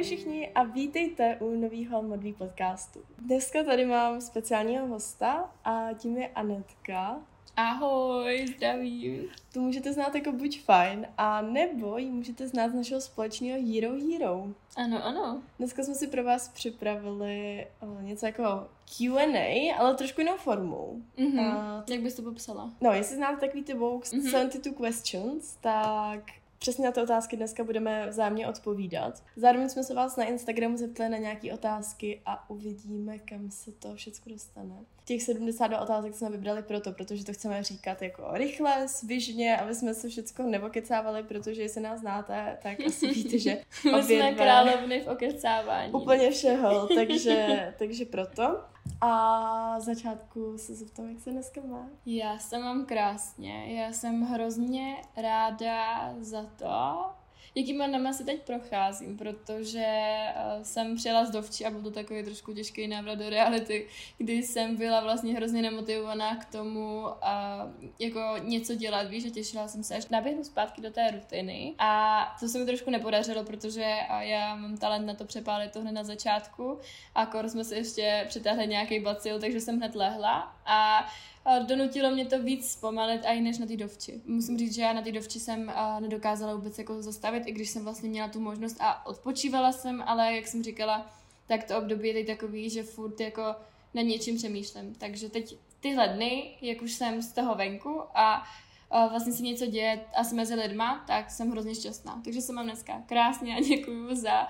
Ahoj všichni a vítejte u nového modlí podcastu. Dneska tady mám speciálního hosta a tím je Anetka. Ahoj, zdravím. Tu můžete znát jako buď fajn, a nebo ji můžete znát z našeho společného Hero Hero. Ano, ano. Dneska jsme si pro vás připravili uh, něco jako Q&A, ale trošku jinou formou. Mm-hmm. Uh, Jak bys to popsala? No, jestli znáte takový ty Vogue mm-hmm. 72 questions, tak Přesně na ty otázky dneska budeme vzájemně odpovídat. Zároveň jsme se vás na Instagramu zeptali na nějaké otázky a uvidíme, kam se to všechno dostane. Těch 72 otázek jsme vybrali proto, protože to chceme říkat jako rychle, svižně, aby jsme se všechno nevokecávali, protože jestli nás znáte, tak asi víte, že My jsme královny v okecávání. Úplně všeho, takže, takže proto. A začátku se zeptám, jak se dneska má. Já se mám krásně. Já jsem hrozně ráda za to, jakýma dnama se teď procházím, protože uh, jsem přijela z dovči a byl to takový trošku těžký návrat do reality, kdy jsem byla vlastně hrozně nemotivovaná k tomu uh, jako něco dělat, víš, že těšila jsem se až naběhnu zpátky do té rutiny. A to se mi trošku nepodařilo, protože uh, já mám talent na to přepálit to hned na začátku. A kor jsme se ještě přetáhli nějaký bacil, takže jsem hned lehla a donutilo mě to víc zpomalit i než na ty dovči. Musím říct, že já na ty dovči jsem nedokázala vůbec jako zastavit, i když jsem vlastně měla tu možnost a odpočívala jsem, ale jak jsem říkala, tak to období je teď takový, že furt jako na něčím přemýšlím. Takže teď tyhle dny, jak už jsem z toho venku a vlastně se něco děje asi mezi lidma, tak jsem hrozně šťastná. Takže se mám dneska krásně a děkuji za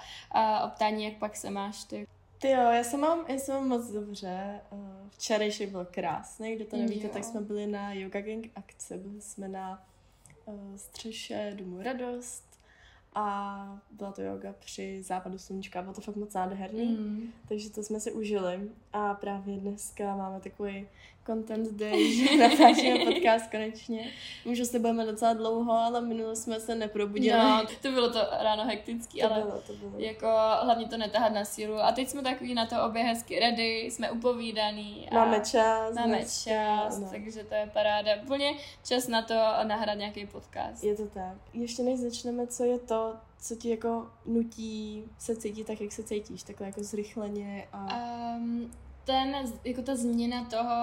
optání, jak pak se máš ty. Ty jo, já se mám, já se mám moc dobře. Eh, včerejšek byl krásný, kdo to nevíte, jo. tak jsme byli na Yoga Gang akce, byli jsme na uh, střeše Domu Radost a byla to yoga při západu sluníčka, bylo to fakt moc nádherný, mm. takže to jsme si užili a právě dneska máme takový content day, že natáčíme podcast konečně. Můžu se budeme docela dlouho, ale minule jsme se neprobudili. No, to bylo to ráno hektický, to ale bylo, to bylo. jako hlavně to netahat na sílu. A teď jsme takový na to obě hezky ready, jsme upovídaný. A máme čas. Máme čas, no. takže to je paráda. Úplně čas na to nahrát nějaký podcast. Je to tak. Ještě než začneme, co je to, co ti jako nutí se cítit tak, jak se cítíš, takhle jako zrychleně a... Um, ten, jako ta změna toho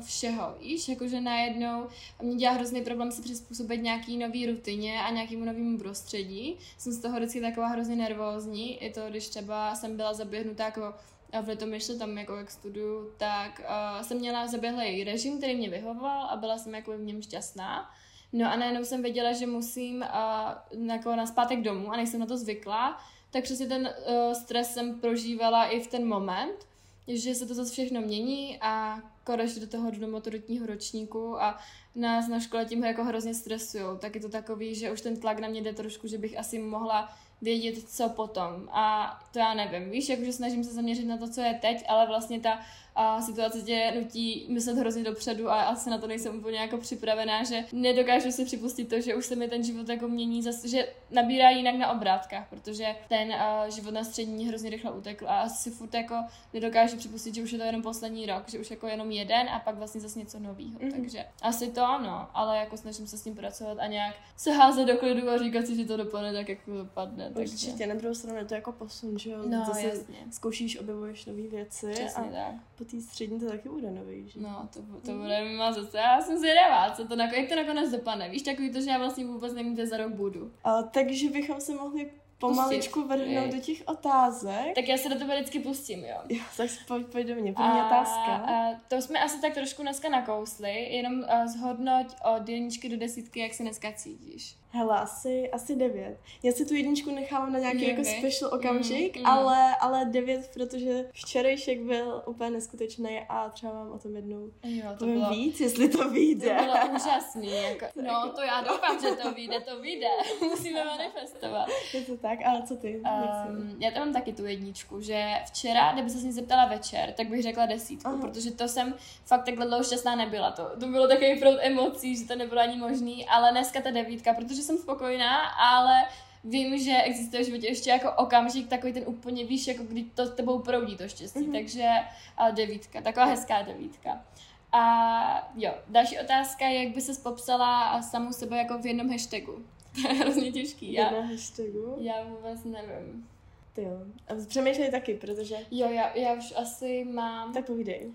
všeho, víš, jakože najednou mě dělá hrozný problém se přizpůsobit nějaký nový rutině a nějakému novému prostředí. Jsem z toho vždycky taková hrozně nervózní, i to, když třeba jsem byla zaběhnutá jako v Litomyšli, tam jako jak studuju, tak uh, jsem měla zaběhlý režim, který mě vyhovoval a byla jsem jako v něm šťastná. No a najednou jsem věděla, že musím uh, jako na zpátek domů a nejsem na to zvykla, tak přesně ten uh, stres jsem prožívala i v ten moment že se to zase všechno mění a konečně do toho do maturitního ročníku a nás na škole tím jako hrozně stresujou. Tak je to takový, že už ten tlak na mě jde trošku, že bych asi mohla vědět, co potom. A to já nevím, víš, jakože snažím se zaměřit na to, co je teď, ale vlastně ta a situace tě nutí myslet hrozně dopředu a asi na to nejsem úplně jako připravená, že nedokážu si připustit to, že už se mi ten život jako mění, zase, že nabírá jinak na obrátkách, protože ten uh, život na střední hrozně rychle utekl a asi furt jako nedokážu připustit, že už je to jenom poslední rok, že už jako jenom jeden a pak vlastně zase něco nového. Mm-hmm. Takže asi to ano, ale jako snažím se s tím pracovat a nějak se házet do klidu a říkat si, že to dopadne tak, jak to dopadne. Určitě, takže... na druhou stranu je to jako posun, že jo? No, Zase jasně. zkoušíš, objevuješ nové věci. Přesně a tak. Té střední to taky bude nový, že? No, to, to bude mimo zase. Já jsem zvědavá, co to, jak to nakonec dopadne. Víš, takový to, že já vlastně vůbec nevím, kde za rok budu. A, takže bychom se mohli pomaličku vrhnout do těch otázek. Tak já se do toho vždycky pustím, jo. Jo, tak pojď, pojď do mě, první a, otázka. A, to jsme asi tak trošku dneska nakousli, jenom uh, zhodnoť od jedničky do desítky, jak se dneska cítíš. Hele, asi, asi devět. Já si tu jedničku nechávám na nějaký okay. jako special okamžik, mm, mm. Ale, ale devět, protože včerejšek byl úplně neskutečný a třeba mám o tom jednou jo, to bylo, víc, jestli to vyjde. To bylo úžasný. Jako, no, to já doufám, že to vyjde, to vyjde. Musíme manifestovat. Je to tak, ale co ty? Um, já tam mám taky tu jedničku, že včera, kdyby se s ní zeptala večer, tak bych řekla desítku, Aha. protože to jsem fakt takhle dlouho šťastná nebyla. To, to bylo takový proud emocí, že to nebylo ani možný, ale dneska ta devítka, protože že jsem spokojená, ale vím, že existuje v životě ještě jako okamžik, takový ten úplně víš, jako kdy to s tebou proudí to štěstí, mm-hmm. takže a devítka, taková hezká devítka. A jo, další otázka je, jak by se popsala samou sebe jako v jednom hashtagu. To je hrozně těžký. Já, jednom hashtagu? Já vůbec nevím. Ty jo. A přemýšlej taky, protože... Jo, já, já už asi mám... Tak povídej.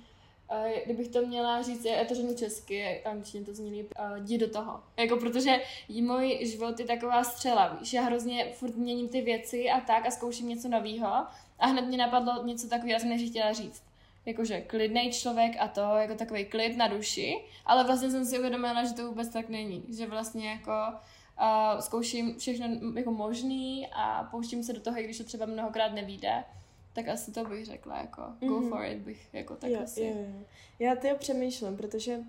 Kdybych to měla říct, já to řeknu česky, angličtině to zní líp, jdi do toho. Jako protože můj život je taková střela, víš, já hrozně furt měním ty věci a tak a zkouším něco nového a hned mě napadlo něco takového, já jsem než chtěla říct. Jakože klidný člověk a to, jako takový klid na duši, ale vlastně jsem si uvědomila, že to vůbec tak není, že vlastně jako uh, zkouším všechno jako možný a pouštím se do toho, i když to třeba mnohokrát nevíde tak asi to bych řekla, jako mm-hmm. go mhm. for it bych jako tak jo, asi. Jo, jo. Já to přemýšlím, protože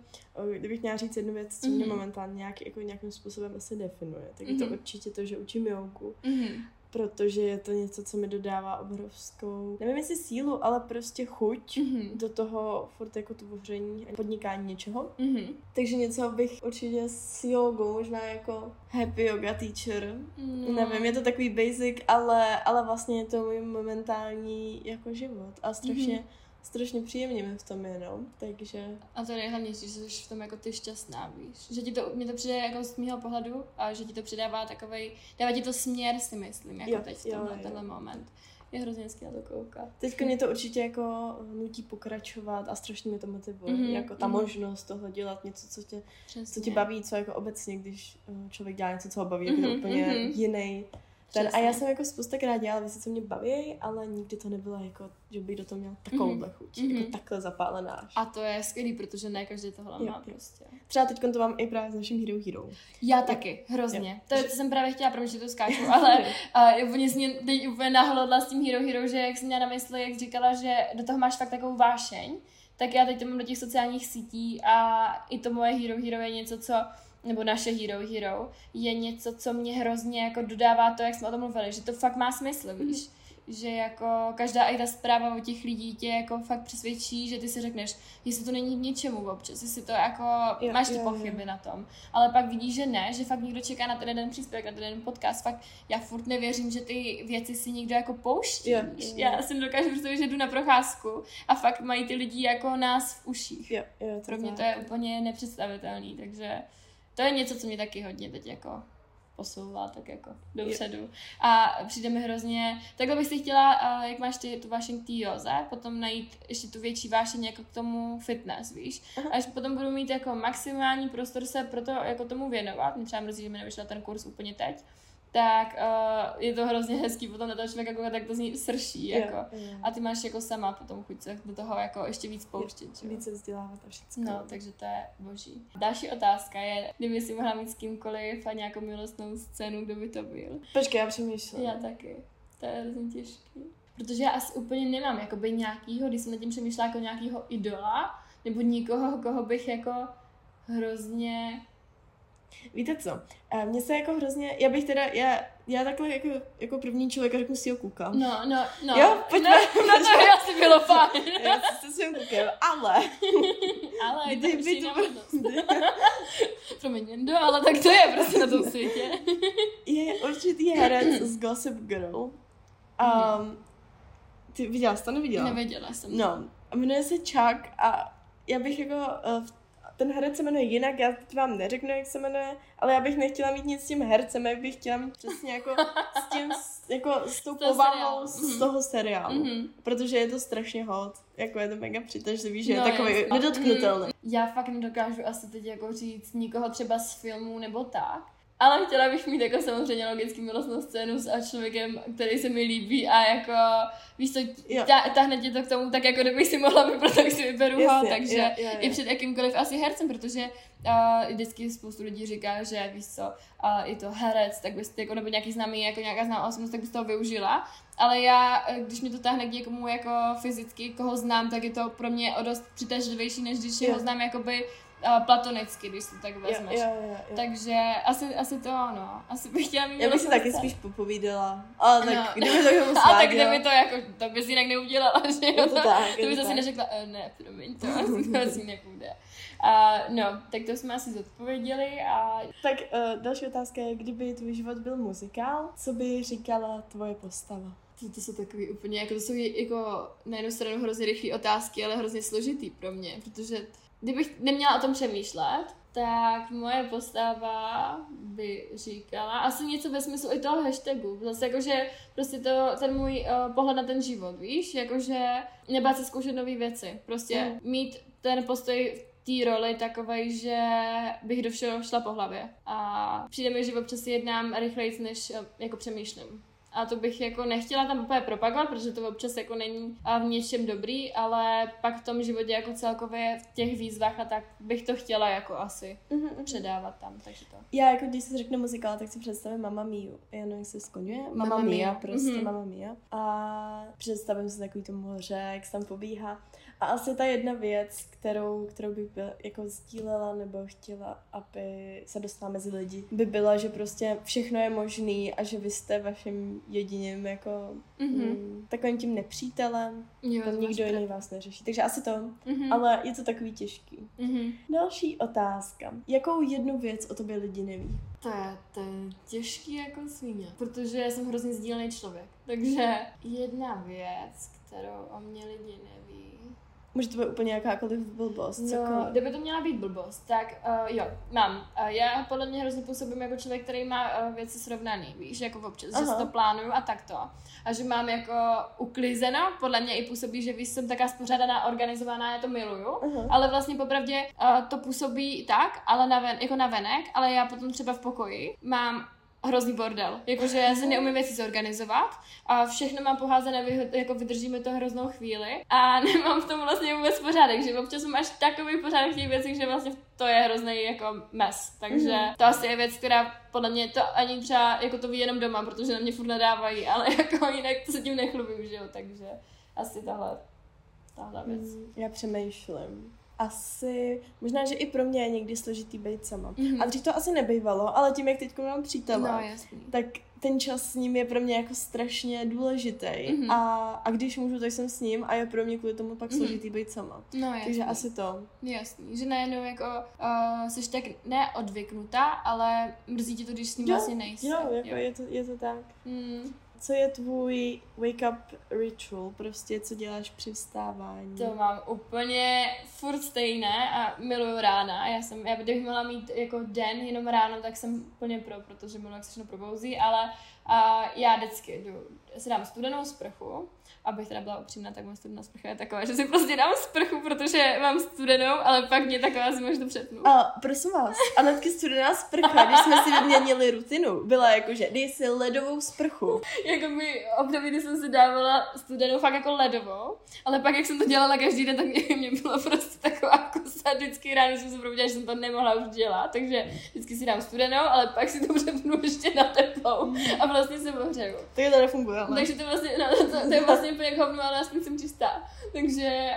kdybych měla říct jednu věc, co mm-hmm. mě mhm. momentálně nějak, jako nějakým způsobem asi definuje, tak mm-hmm. je to mhm. určitě to, že učím jouku. Mm-hmm protože je to něco, co mi dodává obrovskou, nevím jestli sílu, ale prostě chuť mm-hmm. do toho furt jako tvoření a podnikání něčeho. Mm-hmm. Takže něco bych určitě s jogou, možná jako happy yoga teacher. No. Nevím, je to takový basic, ale, ale vlastně je to můj momentální jako život a strašně mm-hmm strašně příjemně v tom je, no. Takže... A to je nejhlavnější, že jsi v tom jako ty šťastná, víš. Že ti to, mě to přijde jako z mého pohledu a že ti to přidává takovej, dává ti to směr, si myslím, jako jo, teď v tomhle, jo, tenhle moment. Je hrozně hezky na to koukat. Teďka mě to určitě jako nutí pokračovat a strašně mě to motivuje. Mm-hmm, jako ta mm-hmm. možnost toho dělat něco, co tě, co tě baví, co jako obecně, když eh, člověk dělá něco, co ho baví, mm-hmm, je to úplně mm-hmm. jiný ten, a já jsem jako spoustakrát dělala věci, co mě baví, ale nikdy to nebylo jako, že bych do toho měla takovouhle mm-hmm. chuť, mm-hmm. jako takhle zapálená. A to je skvělý, protože ne každý tohle jo, má jo. prostě. Třeba teď to mám i právě s naším Hero Hero. Já taky, hrozně. Jo. To, je, to jsem právě chtěla, protože to skáču, ale uh, úplně mě teď úplně nahlodla s tím Hero Hero, že jak jsem měla na mysli, jak říkala, že do toho máš fakt takovou vášeň, tak já teď to mám do těch sociálních sítí a i to moje Hero Hero je něco, co nebo naše Hero Hero, je něco, co mě hrozně jako dodává to, jak jsme o tom mluvili, že to fakt má smysl, víš? Mm-hmm že jako každá i ta zpráva o těch lidí tě jako fakt přesvědčí, že ty si řekneš, jestli to není k ničemu občas, jestli to jako, jo, máš ty jo, pochyby jo. na tom, ale pak vidíš, že ne, že fakt někdo čeká na ten jeden příspěvek, na ten jeden podcast, fakt já furt nevěřím, že ty věci si někdo jako pouští, jo, jo, jo. já si dokážu představit, že jdu na procházku a fakt mají ty lidi jako nás v uších. Jo, jo, to Pro mě to je úplně nepředstavitelný, takže to je něco, co mě taky hodně teď jako posouvá tak jako dopředu. A přijde mi hrozně, takhle bych si chtěla, jak máš ty, tu vášeň k té joze, potom najít ještě tu větší vášeň jako k tomu fitness, víš. Aha. Až potom budu mít jako maximální prostor se pro to jako tomu věnovat. Mě třeba mrzí, že mi nevyšel ten kurz úplně teď, tak uh, je to hrozně hezký potom na toho člověka koukat, tak to zní srší, jako. Jo, jo. A ty máš jako sama potom chuť se do toho jako ještě víc pouštět, jo. Více vzdělávat a všechno. No, takže to je boží. Další otázka je, kdyby si mohla mít s kýmkoliv a nějakou milostnou scénu, kdo by to byl? Počkej, já přemýšlím. Já taky. To je hrozně těžký. Protože já asi úplně nemám jakoby nějakýho, když jsem nad tím přemýšlela jako nějakýho idola, nebo nikoho, koho bych jako hrozně Víte co, eh, mně se jako hrozně, já bych teda, já, já takhle jako, jako první člověk řeknu si ho koukám. No, no, no. Jo, pojďme. No, no to by asi bylo fajn. já se s svým koukem, ale. ale kdy by to Promiň, Jendo, ale tak to je prostě na tom světě. je určitý herec z Gossip Girl. Um, ty viděla jsi to, neviděla? Neviděla jsem. No, jmenuje se Chuck a já bych jako uh, ten herec se jmenuje jinak, já teď vám neřeknu, jak se jmenuje, ale já bych nechtěla mít nic s tím hercem, já bych chtěla mít přesně jako s tím, jako s tou povahou z mm-hmm. toho seriálu, mm-hmm. protože je to strašně hot, jako je to mega přitažlivý, že no, je takový jasný. nedotknutelný. Já fakt nedokážu asi teď jako říct nikoho třeba z filmu nebo tak, ale chtěla bych mít jako samozřejmě logicky milostnou scénu s a člověkem, který se mi líbí a jako víš co, tahne tě to k tomu, tak jako kdybych si mohla vybrat, tak si vyberu ho, takže jo, jo, jo. i před jakýmkoliv asi hercem, protože uh, vždycky spoustu lidí říká, že víš co, uh, je to herec, tak bys jako, nebo nějaký známý, jako nějaká známá osobnost, tak bys toho využila, ale já, eh, když mi to tahne k někomu jako fyzicky, koho znám, tak je to pro mě o dost přitažlivější, než když jo. ho znám jakoby uh, platonicky, když to tak vezmeš. Jo, jo, jo, jo. Takže asi, asi to ano. Asi bych chtěla mít Já bych si taky spíš popovídala. Ale tak, no. kdyby to jako A tak kdyby to jako, to bys jinak neudělala, že jo? To, tak, to bys asi neřekla, uh, ne, promiň, to asi nepůjde. Uh, no, tak to jsme asi zodpověděli a... Tak uh, další otázka je, kdyby tvůj život byl muzikál, co by říkala tvoje postava? To, to jsou takový úplně, jako to jsou jako na jednu stranu hrozně rychlé otázky, ale hrozně složitý pro mě, protože kdybych neměla o tom přemýšlet, tak moje postava by říkala asi něco ve smyslu i toho hashtagu. Zase jakože prostě to, ten můj uh, pohled na ten život, víš? Jakože nebát se zkoušet nové věci. Prostě mm. mít ten postoj v té roli takovej, že bych do všeho šla po hlavě. A přijde mi, že občas jednám rychleji, než uh, jako přemýšlím a to bych jako nechtěla tam úplně propagovat, protože to občas jako není v něčem dobrý, ale pak v tom životě jako celkově v těch výzvách a tak bych to chtěla jako asi mm-hmm. předávat tam, takže to. Já jako když se řekne muzikál, tak si představím Mama Miu. Já nevím, se skloňuje. Mama, Mama Mia, Mia, prostě mm-hmm. Mama Mia. A představím si takový to moře, jak se tam pobíhá. A asi ta jedna věc, kterou, kterou bych byl, jako sdílela nebo chtěla, aby se dostala mezi lidi, by byla, že prostě všechno je možný a že vy jste vaším jediným jako mm-hmm. mm, takovým tím nepřítelem. Jo, to nikdo jiný vás neřeší. Takže asi to, mm-hmm. ale je to takový těžký. Mm-hmm. Další otázka. Jakou jednu věc o tobě lidi neví? To je, to je těžký jako svíně, protože já jsem hrozně sdílený člověk. Takže jedna věc, kterou o mě lidi neví, Může to být úplně jakákoliv blbost. No, kdyby to měla být blbost, tak uh, jo, mám. Uh, já podle mě hrozně působím jako člověk, který má uh, věci srovnaný, víš, jako občas, Aha. že si to plánuju a takto. A že mám jako uklizeno, podle mě i působí, že víš, jsem taká spořádaná, organizovaná, já to miluju, Aha. ale vlastně popravdě uh, to působí tak, ale na ven, jako na venek, ale já potom třeba v pokoji mám hrozný bordel. Jakože já se neumím věci zorganizovat a všechno mám poházené, jako vydržíme to hroznou chvíli a nemám v tom vlastně vůbec pořádek, že občas máš takový pořádek v těch věcech, že vlastně to je hrozný jako mes. Takže mm-hmm. to asi je věc, která podle mě to ani třeba jako to ví jenom doma, protože na mě furt nadávají, ale jako jinak to se tím nechlubím, že jo, takže asi tahle, tahle věc. Mm, já přemýšlím asi, možná, že i pro mě je někdy složitý být sama. Mm-hmm. A dřív to asi nebejvalo, ale tím, jak teď mám přítele, no, jasný. tak ten čas s ním je pro mě jako strašně důležitý. Mm-hmm. A, a když můžu, tak jsem s ním a je pro mě kvůli tomu pak mm-hmm. složitý být sama. No, jasný. Takže asi to. Jasný, že najednou jako uh, jsi tak neodvyknutá, ale mrzí tě to, když s ním jo, vlastně nejsi. Jo, jako jo. Je, to, je to tak. Mm co je tvůj wake up ritual, prostě co děláš při vstávání? To mám úplně furt stejné a miluju rána. Já jsem, já bych měla mít jako den jenom ráno, tak jsem úplně pro, protože miluji, jak se všechno probouzí, ale a já vždycky jdu, si dám studenou sprchu, abych teda byla upřímná, tak moje studená sprcha je taková, že si prostě dám sprchu, protože mám studenou, ale pak mě taková si možná přepnu. A prosím vás, Anetky studená sprcha, když jsme si vyměnili rutinu, byla jako, že dej si ledovou sprchu. jako by období, kdy jsem si dávala studenou fakt jako ledovou, ale pak jak jsem to dělala každý den, tak mě, mě bylo prostě taková kosa, vždycky ráno jsem se probudila, že jsem to nemohla už dělat, takže vždycky si dám studenou, ale pak si to přepnu ještě na teplou a vlastně se ohřeju. Takže to nefunguje, ale. Takže to vlastně, no, to, to je vlastně úplně jako hovno, ale aspoň jsem čistá. Takže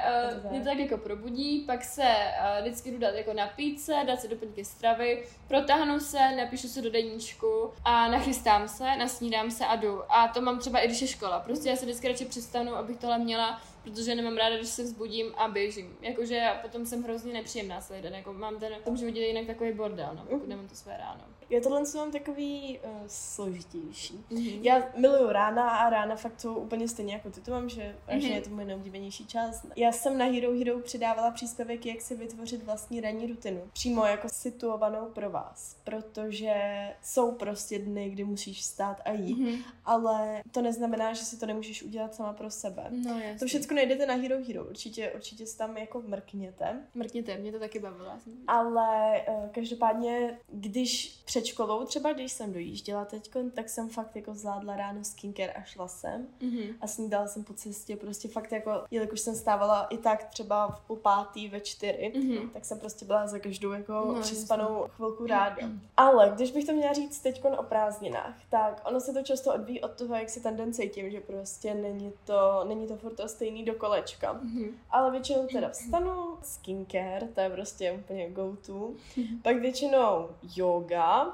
uh, mě to tak jako probudí, pak se uh, vždycky jdu dát jako napít se, dát si doplňky stravy, protáhnu se, napíšu se do deníčku a nachystám se, nasnídám se a jdu. A to mám třeba i když je škola. Prostě já se vždycky radši přestanu, abych tohle měla protože nemám ráda, když se vzbudím a běžím. Jakože potom jsem hrozně nepříjemná celý den, jako mám ten v tom životě jinak takový bordel, no, pokud nemám to své ráno. Já tohle mám takový uh, složitější. Mm-hmm. Já miluju rána a rána fakt jsou úplně stejně jako ty to mám, že mm-hmm. je to můj nejoblíbenější čas. Já jsem na Hero Hero přidávala příspěvek, jak si vytvořit vlastní ranní rutinu. Přímo jako situovanou pro vás, protože jsou prostě dny, kdy musíš stát a jít, mm-hmm. ale to neznamená, že si to nemůžeš udělat sama pro sebe. No, jasný. to všechno nejdete na Hero Hero, určitě, určitě se tam jako mrkněte. Mrkněte, mě to taky bavilo. Ale uh, každopádně, když před školou třeba, když jsem dojížděla teď, tak jsem fakt jako zvládla ráno skincare a šla jsem mm-hmm. a snídala jsem po cestě, prostě fakt jako, jelikož jsem stávala i tak třeba v půl pátý ve čtyři, mm-hmm. tak jsem prostě byla za každou jako no, přispanou jasný. chvilku ráda. Mm-hmm. Ale když bych to měla říct teď o prázdninách, tak ono se to často odvíjí od toho, jak si ten den cítím, že prostě není to, není to furt to stejný do kolečka. Mm-hmm. Ale většinou teda vstanu, skincare, to je prostě úplně go to. Mm-hmm. Pak většinou yoga,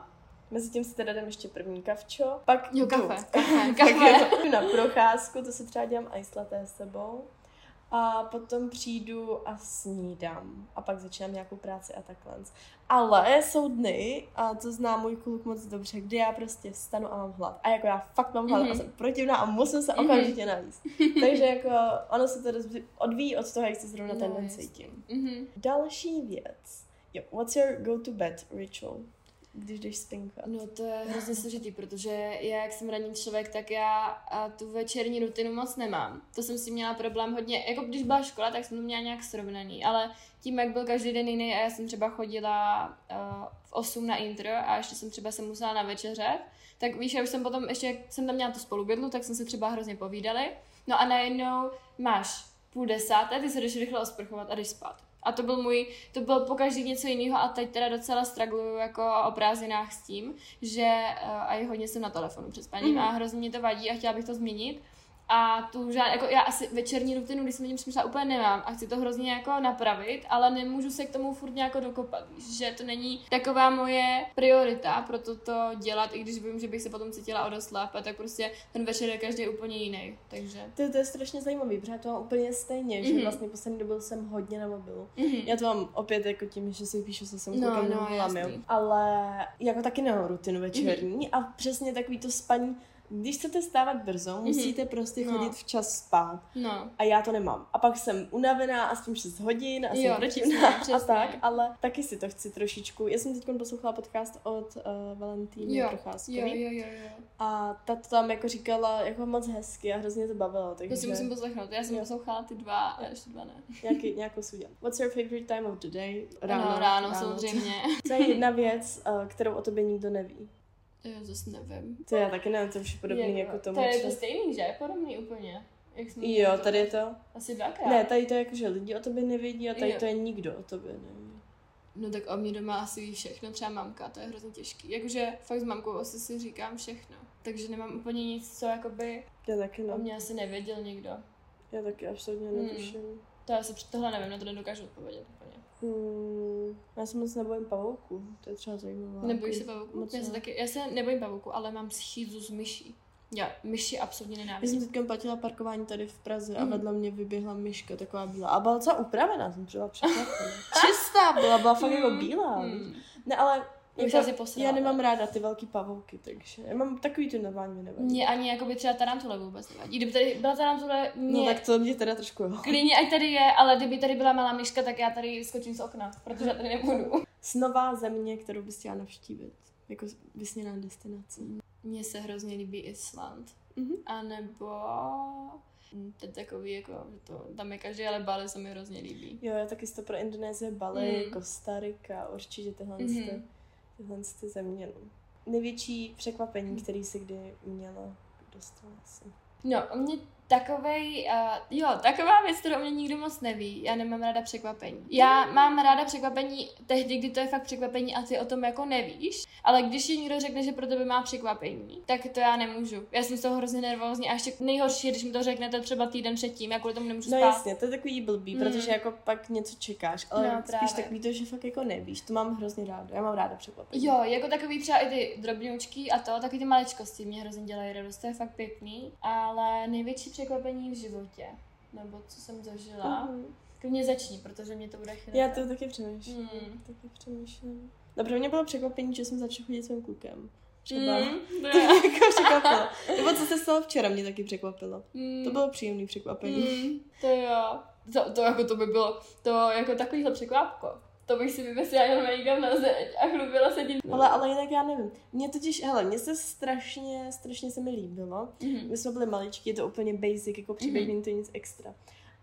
Mezi tím si teda dám ještě první kavčo, pak jo, kafe, kafe, kafe. na procházku, to si třeba dělám ice latte s sebou. a potom přijdu a snídám a pak začínám nějakou práci a takhle. Ale jsou dny, a to zná můj kluk moc dobře, kdy já prostě vstanu a mám hlad. A jako já fakt mám hlad mm-hmm. a Mhm. jsem protivná a musím se okamžitě navíc. Takže jako ono se to odvíjí od toho, jak se zrovna ten den cítím. Mhm. Další věc. Jo, what's your go to bed ritual? Když jdeš spinkat. No to je hrozně složitý, protože já, jak jsem ranní člověk, tak já a tu večerní rutinu moc nemám. To jsem si měla problém hodně, jako když byla škola, tak jsem to měla nějak srovnaný, ale tím, jak byl každý den jiný a já jsem třeba chodila uh, v 8 na intro a ještě jsem třeba se musela na večeře, tak víš, já už jsem potom, ještě jak jsem tam měla tu spolubydlu, tak jsem se třeba hrozně povídali. No a najednou máš půl desáté, ty se jdeš rychle osprchovat a jdeš spát. A to byl můj, to bylo po každý něco jiného a teď teda docela stragluju jako o prázdninách s tím, že uh, a je hodně jsem na telefonu před spaním Mhm. a hrozně mě to vadí a chtěla bych to změnit. A tu žád, jako já asi večerní rutinu, když jsem tím přemýšlela, úplně nemám a chci to hrozně jako napravit, ale nemůžu se k tomu furt nějak dokopat, že to není taková moje priorita pro toto dělat, i když vím, že bych se potom cítila o dost lépe, tak prostě ten večer je každý úplně jiný, takže. To, to je strašně zajímavý, protože já to mám úplně stejně, mm-hmm. že Mhm. vlastně poslední dobou jsem hodně na mobilu. Mhm. Já to mám opět jako tím, že si píšu se sem No, no. Ale jako taky nemám rutinu večerní mm-hmm. a přesně takový to spaní, když chcete stávat brzo, musíte prostě No. chodit včas spát. No. A já to nemám. A pak jsem unavená a spím 6 hodin a jsem Jo, protivná přesně, a přesně. tak, ale taky si to chci trošičku. Já jsem teď poslouchala podcast od uh, Valentíny Jo, Procházkové Jo, jo, jo, jo. a ta to tam jako říkala jako moc hezky a hrozně to bavilo, takže To si musím poslechnout. Já jsem Jo. poslouchala ty dva a ještě dva ne. nějaký, nějakou si udělám. What's your favorite time of the day? Ráno, no, ráno, samozřejmě. To je jedna věc, uh, kterou o tobě nikdo neví. Já zase nevím. To já taky nevím, to je podobný jako, tomu. To je to stejný, že? Podobný úplně. Jak jsme Jo, měli tady je to. Asi dvakrát. Ne, tady to je jako, že lidi o tobě nevědí a tady Jo. to je nikdo o tobě neví. No tak o mě doma asi ví všechno, třeba mamka, to je hrozně těžký. Jakože fakt s mamkou asi si říkám všechno. Takže nemám úplně nic, co jakoby Já taky o ne. mě asi nevěděl nikdo. Já taky absolutně Hmm. netuším. To asi před tohle nevím, na to nedokážu odpovědět. Hmm, já se moc nebojím pavouků, to je třeba zajímavé. Nebojíš se pavouku? Moc Já se, taky, já se nebojím pavouku, ale mám schýzu z myší. Já myši absolutně Já nenávidím. jsem teďka platila parkování tady v Praze a Mhm. vedle mě vyběhla myška taková bílá. A byla docela upravená, jsem třeba překvapená. Čistá byla, byla fakt jako bílá. Hmm. Ne, ale Já jako, asi posrala. já nemám ráda ty velký pavouky, takže já mám takový ty normální mě nevadí. Mě ani jako by třeba tarantule vůbec nevadí. Kdyby tady byla tarantule, mě... No tak to mě teda trošku jo. Klidně, ať tady je, ale kdyby tady byla malá myška, tak já tady skočím z okna, protože já tady nebudu. Snová země, kterou bys chtěla navštívit. Jako vysněná destinace. Mně se hrozně líbí Island. Mhm. A nebo... hm, To je takový, jako, že to, tam je každý, ale Bali se mi hrozně líbí. Jo, já taky to pro Indonésie, Bali, Mm. Kostarika, určitě tyhle, Mhm. ty, tyhle ty země. No. Největší překvapení, který jsi kdy měla, dostala si. No, o mě takovej, uh, jo, taková věc, kterou mě nikdo moc neví. Já nemám ráda překvapení. Já mám ráda překvapení tehdy, kdy to je fakt překvapení a ty o tom jako nevíš, ale když ti někdo řekne, že pro tebe má překvapení, tak to já nemůžu. Já jsem z toho hrozně nervózní a ještě nejhorší když mi to řeknete třeba týden předtím, já kvůli tomu nemůžu No spát. jasně, to je takový blbý, Mm. protože jako pak něco čekáš, ale No, no, spíš právě. takový to, že fakt jako nevíš, to mám hrozně ráda, já mám ráda překvapení. Jo, jako takový třeba i ty drobňoučky a to, taky ty maličkosti mě hrozně dělají radost, to je fakt pěkný, ale největší překvapení v životě, nebo co jsem zažila, Mhm. klidně začni, protože mě to bude chvíli. Já to taky přemýšlím, Mm. taky přemýšlím. No pro mě bylo překvapení, že jsem začala chodit svým klukem. Třeba. Mm, to mě jako překvapilo. Nebo co se stalo včera, mě taky překvapilo. Mm, To bylo příjemné překvapení. mm, to jo. To, to, jako to by bylo, to jako takovýhle překvapko. To bych si vymyslela jenom někam na zeď a chlubila se tím. Ale, ale jinak já nevím. Mně totiž, hele, mně se strašně, strašně se mi líbilo. Mhm. My jsme byli maličky, je to úplně basic, jako příběh, Mhm. není to nic extra.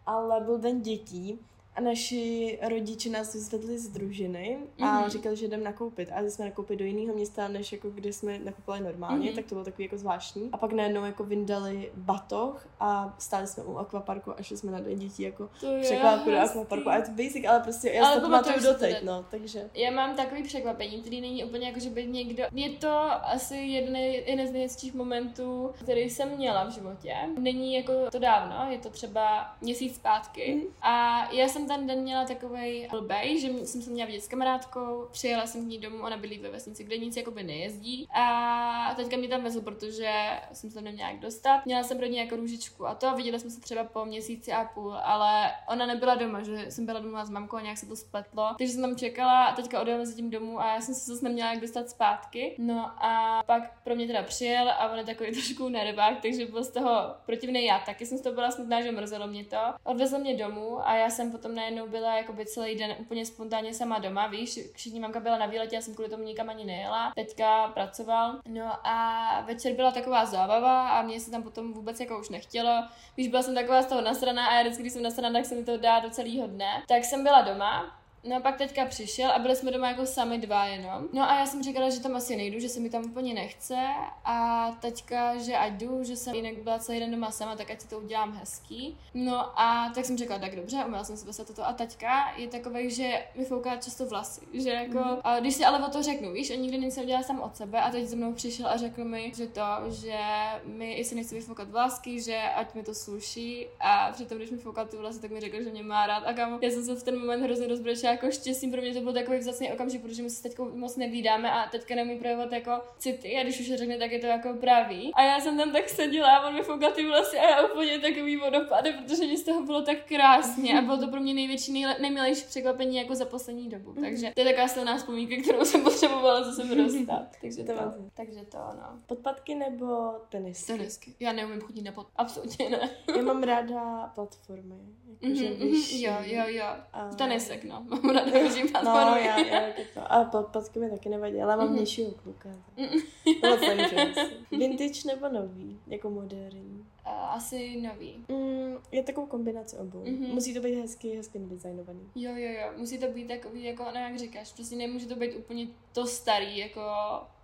Ale byl den dětí a naši rodiče nás vyzvedli z družiny a Mhm. říkali, že jdeme nakoupit. A jsme nakoupit do jiného města, než jako kde jsme nakupovali normálně, Mhm. tak to bylo takový jako zvláštní. A pak najednou jako vyndali batoh a stáli jsme u akvaparku a šli jsme na den dětí jako překvapku do akvaparku. A je to basic, ale prostě já Ale to pamatuju doteď, teď. no, takže... Já mám takový překvapení, který není úplně jako, že by někdo... Je to asi jeden, jeden z nejhezčích momentů, který jsem měla v životě. Není jako to dávno, je to třeba měsíc zpátky. Mhm. A já jsem jsem ten den měla takový blbej, že jsem se měla vidět s kamarádkou, přijela jsem k ní domů, ona bydlí ve vesnici, kde nic jakoby nejezdí a teďka mě tam vezl, protože jsem se neměla jak dostat. Měla jsem pro ní jako růžičku a to, viděli jsme se třeba po měsíci a půl, ale ona nebyla doma, že jsem byla doma s mamkou a nějak se to spletlo, takže jsem tam čekala a teďka odjela mezi tím domů a já jsem se zase neměla jak dostat zpátky. No a pak pro mě teda přijel a on je takový trošku nervák, takže byl z toho protivný já. Taky jsem z toho byla smutná, že mrzelo mě to. Odvezl mě domů a já jsem potom najednou byla jakoby celý den úplně spontánně sama doma, víš, všichni mamka byla na výletě, já jsem kvůli tomu nikam ani nejela. Teďka pracoval. No a večer byla taková zábava a mě se tam potom vůbec jako už nechtělo. Víš, byla jsem taková z toho nasraná a já vždycky, když jsem nasraná, tak se mi to dá do celého dne. Tak jsem byla doma No a pak teďka přišel a byli jsme doma jako sami dva jenom. No a já jsem říkala, že tam asi nejdu, že se mi tam úplně nechce a teďka, že ať jdu, že jsem jinak byla celý den doma sama, tak ať si to udělám hezký. No a tak jsem řekla, tak dobře, uměla jsem si vlastně toto a teďka je takový, že mi fouká často vlasy, že jako, mm. a když si ale o to řeknu, víš, a nikdy nic neudělala sám od sebe a teď za mnou přišel a řekl mi, že to, že mi, jestli nechci vyfoukat vlasky, že ať mi to sluší a přitom, když mi foukal ty vlasy, tak mi řekl, že mě má rád a kam, já jsem se v ten moment hrozně rozbrečela jako štěstím, pro mě to byl takový vzácný okamžik, protože my se teď moc nevídáme a teďka nemůžu projevovat jako city a když už řekne, tak je to jako pravý. A já jsem tam tak seděla a on mi foukal ty vlasy a já úplně takový vodopady, protože mě z toho bylo tak krásně a bylo to pro mě největší, nejle, nejmilejší překvapení jako za poslední dobu. Mm. Takže to je taková silná vzpomínka, kterou jsem potřebovala zase dostat. takže to, to takže to ano. Podpadky nebo tenisky? Tenisky. Já neumím chodit na pod. Absolutně ne. já mám ráda platformy. Jakože mm-hmm, jo, jo, jo. A... Tenisek, no. Mám ráda chodím no, já, já to. A podpadky mi taky nevadí, ale mám mm-hmm. vnějšího kluka. Mm-hmm. Vintage nebo nový? Jako moderní? Uh, asi nový. Mm, je takovou kombinaci obou. Mm-hmm. Musí to být hezky, hezky nadizajnovaný. Jo, jo, jo. Musí to být takový, jako, no jak říkáš, prostě nemůže to být úplně to starý, jako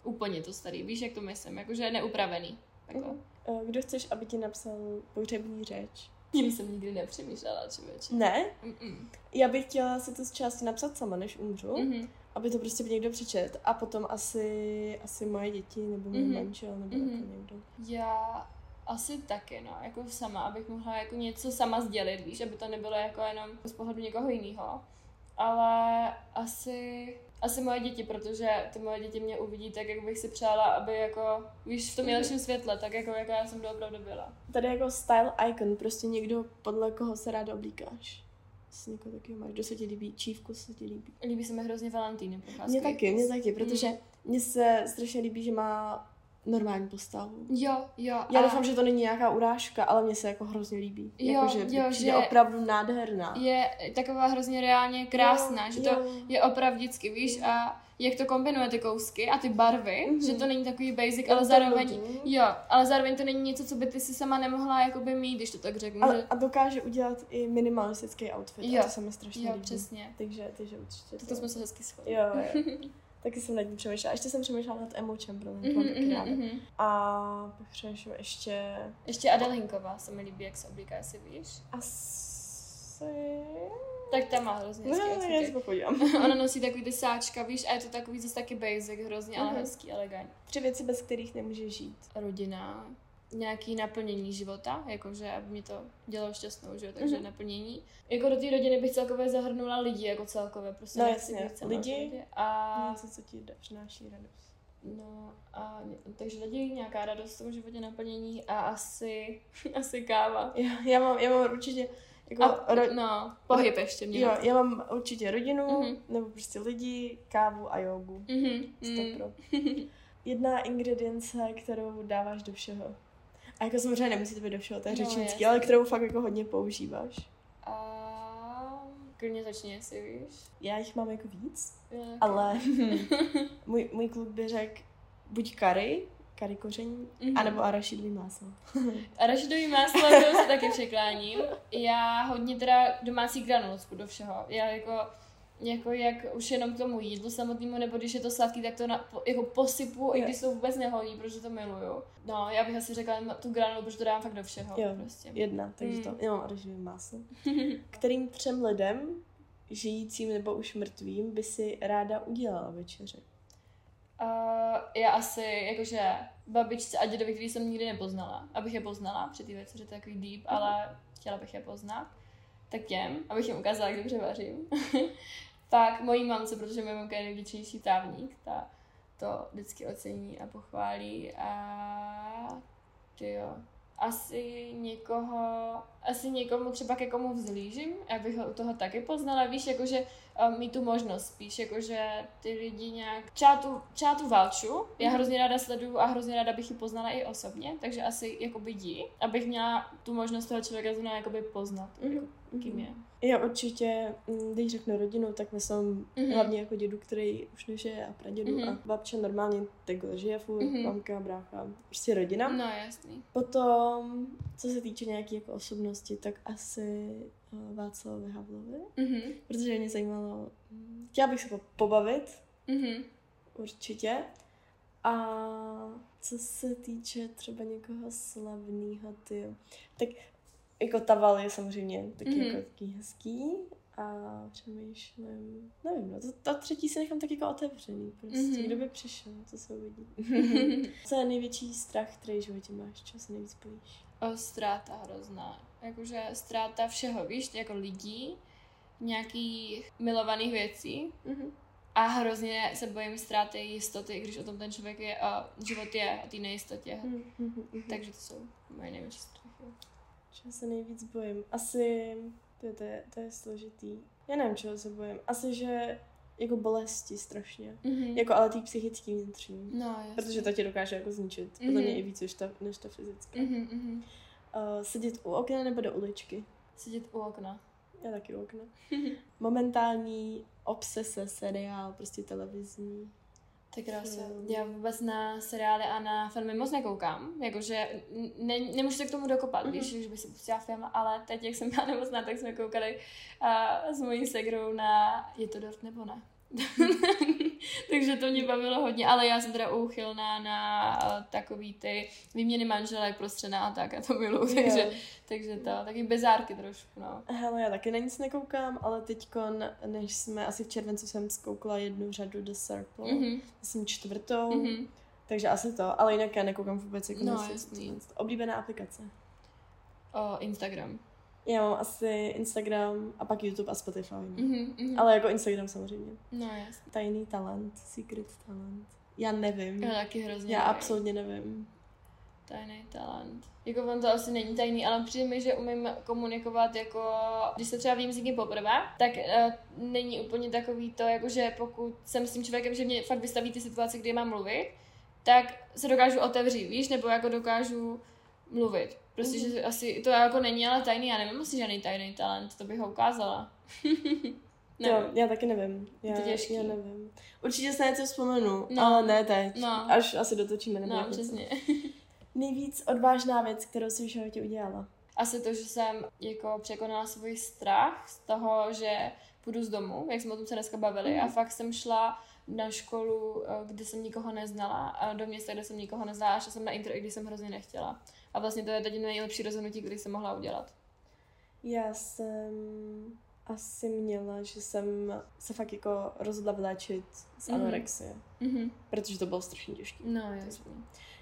úplně to starý. Víš, jak to myslím? Jakože neupravený. Jako. Mm. Kdo chceš, aby ti napsal pohřební řeč? Tím jsem nikdy nepřemýšlela, člověče. Ne? Mm-mm. Já bych chtěla si to z části napsat sama, než umřu, mm-hmm. aby to prostě někdo přečet. A potom asi, asi moje děti, nebo můj mm-hmm. manžel, nebo mm-hmm. jako někdo. Já asi taky, no, jako sama, abych mohla jako něco sama sdělit, víš, aby to nebylo jako jenom z pohledu někoho jiného. Ale asi asi moje děti, protože ty moje děti mě uvidí tak, jak bych si přála, aby jako, víš, v tom nejlepším světle, tak jako, jako já jsem opravdu byla. Tady jako style icon, prostě někdo, podle koho se ráda oblíkáš. Asi někoho takového máš, kdo se ti líbí, čívku se ti líbí. Líbí se mi hrozně Valentíny Mně taky, mně taky, protože mm. mně se strašně líbí, že má normální postavu. Jo, jo. Já a... doufám, že to není nějaká urážka, ale mně se jako hrozně líbí. Jo, jako, že jo, že je opravdu nádherná. Je taková hrozně reálně krásná, jo, že to jo. je opravdicky, víš, a jak to kombinuje ty kousky a ty barvy, mm-hmm. že to není takový basic, ale zároveň, jo, ale zároveň to není něco, co by ty si sama nemohla jakoby mít, když to tak řeknu. Ale, že... A dokáže udělat i minimalistický outfit, jo. a to se mi strašně jo, líbí. přesně. Takže, takže určitě. To, to jsme se hezky shodli. Jo, jo. Taky jsem nad tím přemýšlela. Ještě jsem přemýšlela nad Emo Chamberlain, mm-hmm, taky mm-hmm. Mhm. A pak přemýšlela ještě... Ještě Adele Hinková se mi líbí, jak se oblíká, jestli víš. Asi... Tak ta má hrozně hezký no, já se podívám. Ona nosí takový ty sáčka, víš, a je to takový zase taky basic, hrozně, mm-hmm. ale mhm. hezký, elegantní. Tři věci, bez kterých nemůže žít. Rodina, nějaký naplnění života, jakože aby mi to dělalo šťastnou, že jo, takže mm-hmm. naplnění. Jako do té rodiny bych celkově zahrnula lidi jako celkově, prostě no, jasně. lidi a něco, co ti přináší radost. No a takže lidi, nějaká radost v tom životě, naplnění a asi, asi káva. Já, já, mám, já mám určitě jako a, ro, no, pohyb ještě mě. Jo, já mám určitě rodinu, mm-hmm. nebo prostě lidi, kávu a jogu. Mm-hmm. Stopro. Mm. Jedna ingredience, kterou dáváš do všeho. A jako samozřejmě nemusí to být do všeho, to je no, řečnický, ale kterou fakt jako hodně používáš. A klidně začni, jestli víš. Já jich mám jako víc, okay. ale můj, můj kluk by řekl buď kary, kary koření, mm-hmm. anebo arašidový máslo. arašidový máslo, to se taky překláním. Já hodně teda domácí granulsku do všeho. Já jako jako jak už jenom k tomu jídlu samotnému, nebo když je to sladký, tak to na, jako posypu, je. i když to vůbec nehodí, protože to miluju. No, já bych asi řekla tu granulu, protože to dám fakt do všeho. Jo, prostě. jedna, takže mm. to, já mám oranžový máslo. Kterým třem lidem, žijícím nebo už mrtvým, by si ráda udělala večeře? Uh, já asi, jakože babičce a dědovi, který jsem nikdy nepoznala, abych je poznala při té večeři, to je takový deep, uh-huh. ale chtěla bych je poznat. tak těm, abych jim ukázala, jak dobře vařím. Pak mojí mamce, protože moje mamka je největší távník, ta to vždycky ocení a pochválí a ty jo, asi někoho, asi někomu třeba ke komu vzlížím, abych ho u toho taky poznala, víš, jakože um, mít tu možnost spíš, jakože ty lidi nějak, třeba tu, třeba tu Valču, já mhm. hrozně ráda sleduju a hrozně ráda bych ji poznala i osobně, takže asi jakoby dí, abych měla tu možnost toho člověka zrovna jakoby poznat, mm-hmm. jako, kým je. Já určitě, mm, když řeknu rodinu, tak myslím mm-hmm. hlavně jako dědu, který už nežije a pradědu mm-hmm. a babče normálně takhle žije furt, mm-hmm. mamka, brácha, prostě rodina. No jasný. Potom, co se týče nějaké jako osobnosti, tak asi uh, Václavovi Havlovi, mm-hmm. protože mě zajímalo, mm, chtěla bych se pobavit, mm-hmm. určitě. A co se týče třeba někoho slavného, ty, tak jako Taval je samozřejmě taky mm-hmm. jako taky hezký a přemýšlím, nevím, no, to, to třetí si nechám tak jako otevřený, prostě, mm-hmm. kdo by přišel, to se uvidí. Co je největší strach, který v životě máš, čeho se nejvíc bojíš? O, ztráta hrozná, jakože ztráta všeho, víš, jako lidí, nějakých milovaných věcí, mm-hmm. A hrozně se bojím ztráty jistoty, když o tom ten člověk je a život je a té nejistotě. Mm-hmm. Takže to jsou moje největší strachy. Čeho se nejvíc bojím? Asi, to je, to je, to je složitý. Já nevím, čeho se bojím. Asi, že jako bolesti strašně. Mm-hmm. Jako ale ty psychický vnitřní. No. Protože to tě dokáže jako zničit. Mm-hmm. Podle mě i víc než ta, než ta fyzická. Mm-hmm. Uh, sedět u okna nebo do uličky? Sedět u okna. Já taky u okna. Momentální obsese, seriál, prostě televizní. To je. Já vůbec na seriály a na filmy moc nekoukám, jakože ne, nemůžu se k tomu dokopat, mm-hmm. víš, že by si pustila film, ale teď, jak jsem byla nemocná, tak jsme koukali a, s mojí segrou na Je to dort nebo ne? Takže to mě bavilo hodně, ale já jsem teda úchylná na uh, takový ty výměny manželek prostřená a tak a to miluju, takže, takže to, taky bezárky trošku, no. Hele, já taky na nic nekoukám, ale teďkon, než jsme, asi v červenci jsem zkoukla jednu řadu The Circle, mm-hmm. jsem čtvrtou, mm-hmm. takže asi to, ale jinak já nekoukám vůbec jako no, Oblíbená aplikace? O, Instagram. Já mám asi Instagram a pak YouTube a Spotify. Mm-hmm, mm-hmm. Ale jako Instagram samozřejmě. No jasně. Tajný talent, secret talent. Já nevím. Já taky hrozně Já nevím. absolutně nevím. Tajný talent. Jako on to asi není tajný, ale přijde mi, že umím komunikovat jako, když se třeba vím s někým poprvé, tak uh, není úplně takový to, jako že pokud jsem s tím člověkem, že mě fakt vystaví ty situace, kdy mám mluvit, tak se dokážu otevřít, víš, nebo jako dokážu mluvit. Prostě, mm. že asi to jako není ale tajný, já nevím asi žádný tajný talent, to bych ho ukázala. Jo, já taky nevím. Já, to těžký. já nevím. Určitě se něco vzpomenu, no. ale ne teď. No. Až asi dotočíme nebo No, přesně. Nejvíc odvážná věc, kterou jsi v životě udělala? Asi to, že jsem jako překonala svůj strach z toho, že půjdu z domu, jak jsme o tom se dneska bavili, mm. a fakt jsem šla na školu, eh, kde jsem nikoho neznala a do města, kde jsem nikoho neznala a šla jsem na intro, i když jsem hrozně nechtěla. A vlastně to je teď nejlepší rozhodnutí, který jsem mohla udělat. Já jsem asi měla, že jsem se fakt jako rozhodla vyléčit z mm-hmm. anorexie. Mm-hmm. Protože to bylo strašně těžké. No, jasně.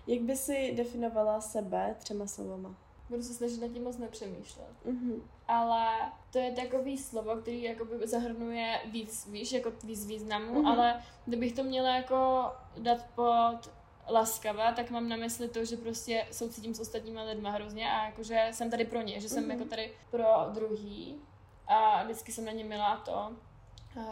Jak by si definovala sebe třema slovama? Budu se snažit na tím moc nepřemýšlet. Mm-hmm. Ale to je takový slovo, který jakoby zahrnuje víc, víš, jako víc významů, mm-hmm. ale kdybych to měla jako dát pod laskavá, tak mám na mysli to, že prostě soucítím s ostatními lidmi hrozně a jakože jsem tady pro ně, že jsem mm-hmm. jako tady pro druhý a vždycky jsem na ně milá to uh,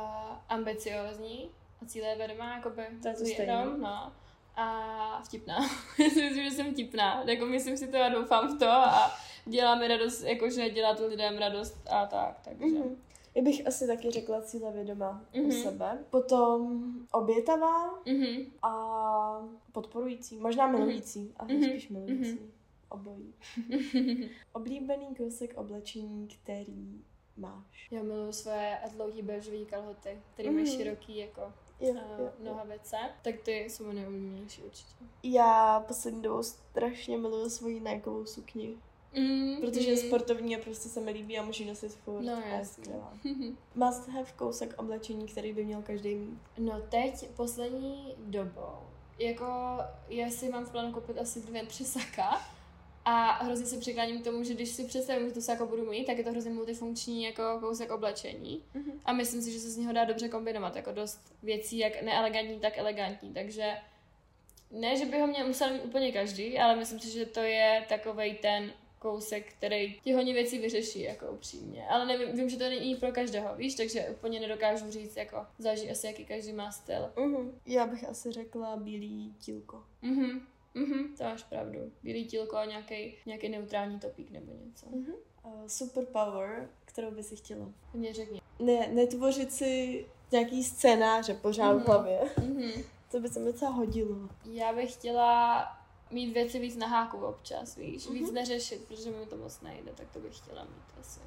ambiciozní a cíle vědomá, jakoby to je to jenom, no. A vtipná. myslím, že jsem vtipná. Jako myslím si to a doufám v to a dělá mi radost, jakože dělá to lidem radost a tak, takže. Mm-hmm. Já bych asi taky řekla cílevědomá mm-hmm. u mhm. sebe. Potom obětavá mm-hmm. a podporující. Možná mhm. milující, mm-hmm. ale mm-hmm. spíš milující. Mm-hmm. Obojí. Oblíbený kousek oblečení, který máš. Já miluji své dlouhé bežové kalhoty, které mm-hmm. mají mhm. široký jako jo, uh, nohavice, tak ty jsou moje nejoblíbenější určitě. Já poslední dobou strašně miluji svoji Nikeovou sukni. Mm, protože mm. sportovní a prostě se mi líbí a můžu nosit furt. No jasně. Must have kousek oblečení, který by měl každý mít. No teď poslední dobou, jako já si mám v plánu koupit asi dvě, tři saka A hrozně se přikláním k tomu, že když si představím, že to sáko budu mít, tak je to hrozně multifunkční jako kousek oblečení. Mhm. A myslím si, že se z něho dá dobře kombinovat, jako dost věcí, jak neelegantní, tak elegantní. Takže ne, že by ho měl musel mít úplně každý, ale myslím si, že to je takovej ten kousek, který ti hodně věcí vyřeší, jako upřímně. Ale nevím, vím, že to není pro každého, víš, takže úplně nedokážu říct, jako záží asi, jaký každý má styl. Mhm. Já bych asi řekla bílý tílko. Mhm, mhm, to máš pravdu. Bílý tílko a nějaký, nějaký neutrální topík nebo něco. Mhm. Uh, superpower, kterou by si chtěla. Mě řekni. Ne, netvořit si nějaký scénáře pořád v hlavě. Mhm. To by se mi docela hodilo. Já bych chtěla mít věci víc na háku občas, víš, víc Mhm. neřešit, protože mi to moc nejde, tak to bych chtěla mít asi.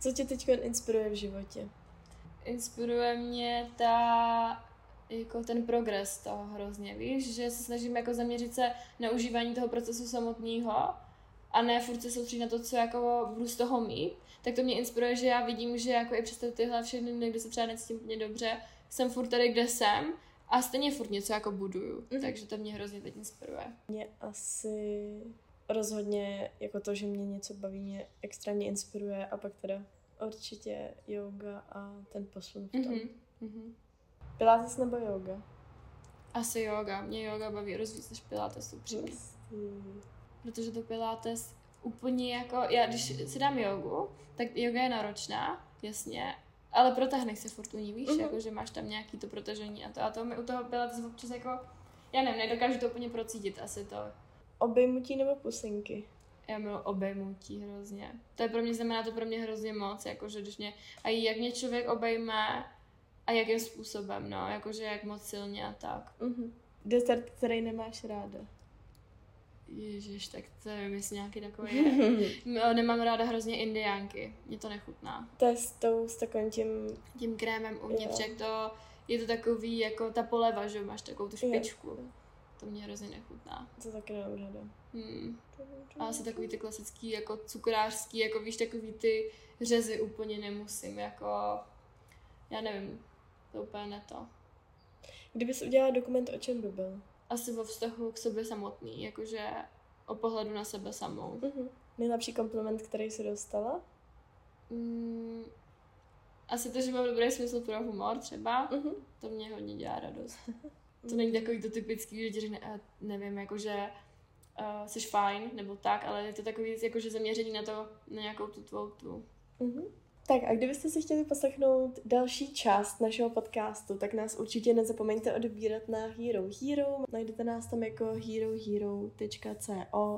Co tě teď inspiruje v životě? Inspiruje mě ta, jako ten progres toho hrozně, víš, že se snažím jako zaměřit se na užívání toho procesu samotného a ne furt se soustředit na to, co jako budu z toho mít, tak to mě inspiruje, že já vidím, že jako i přes tyhle všechny dny, kdy se třeba necítím úplně dobře, jsem furt tady, kde jsem a stejně furt něco jako buduju, Mhm. takže to mě hrozně teď inspiruje. Mě asi rozhodně jako to, že mě něco baví, mě extrémně inspiruje a pak teda určitě yoga a ten posun v tom. Mhm. Mhm. Pilates nebo yoga? Asi yoga. Mě yoga baví rozvíc než pilates, upřímně. Hmm. Protože to pilates úplně jako, já když si dám jogu, tak yoga je náročná, jasně, ale protáhneš se furt u ní, víš, Mhm. jako že máš tam nějaký to protažení a to. A to mi u toho pilates občas jako, já nevím, nedokážu to úplně procítit asi to. Obejmutí nebo pusinky? Já miluji obejmutí hrozně. To je pro mě, znamená to pro mě hrozně moc, jakože když mě, a jak mě člověk obejme a jakým způsobem, no, jakože jak moc silně a tak. Mhm. Desert, který nemáš ráda. Ježiš, tak to je jestli nějaký takový je. No, nemám ráda hrozně indiánky, mě to nechutná. to je s tou, s takovým tím... Tím krémem uvnitř, jak to, je to takový jako ta poleva, že máš takovou tu Jo. špičku. To mě hrozně nechutná. To taky nemám ráda. Hmm. A asi takový ty klasický, jako cukrářský, jako víš, takový ty řezy úplně nemusím, jako, já nevím, to úplně ne to. Kdybys udělala dokument, o čem by byl? Asi o vztahu k sobě samotný, jakože o pohledu na sebe samou. Mhm. Nejlepší kompliment, který jsi dostala? Mm, asi to, že mám dobrý smysl pro humor třeba, Mhm. to mě hodně dělá radost. To není takový to typický, že ti řekne, "Eh, nevím, jakože uh, jsi fajn, nebo tak, ale je to takový jakože zaměření na to, na nějakou tu tvou tu. Mhm. Tak a kdybyste si chtěli poslechnout další část našeho podcastu, tak nás určitě nezapomeňte odebírat na Hero Hero. Najdete nás tam jako herohero.co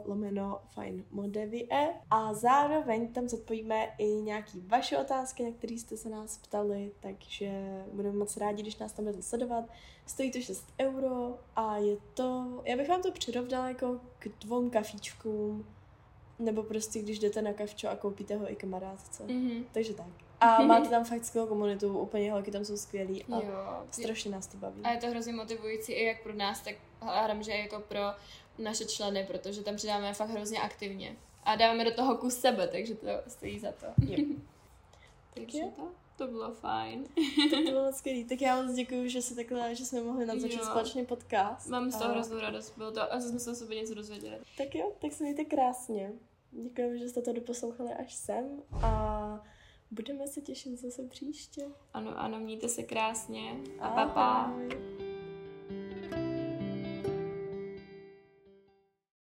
lomeno fine modevie a zároveň tam zodpovíme i nějaký vaše otázky, na které jste se nás ptali, takže budeme moc rádi, když nás tam budete sledovat. Stojí to 6 euro a je to, já bych vám to přirovnala jako k dvou kafíčkům, nebo prostě když jdete na kavčo a koupíte ho i kamarádce. Mm-hmm. Takže tak. A máte tam fakt skvělou komunitu, úplně holky tam jsou skvělý a Jo. strašně nás to baví. A je to hrozně motivující i jak pro nás, tak hádám, že jako pro naše členy, protože tam přidáme fakt hrozně aktivně. A dáváme do toho kus sebe, takže to stojí za to. Jo. takže to, to bylo fajn. To bylo moc skvělý. Tak já moc děkuji, že se takhle, že jsme mohli natočit společně podcast. Mám z toho A- hroznou radost, bylo to, a jsme se o sobě něco dozvěděli. Tak jo, tak se mějte krásně. Děkujeme, že jste to doposlouchali až sem a budeme se těšit zase příště. Ano, ano, mějte se krásně a pa, pa. Ahoj.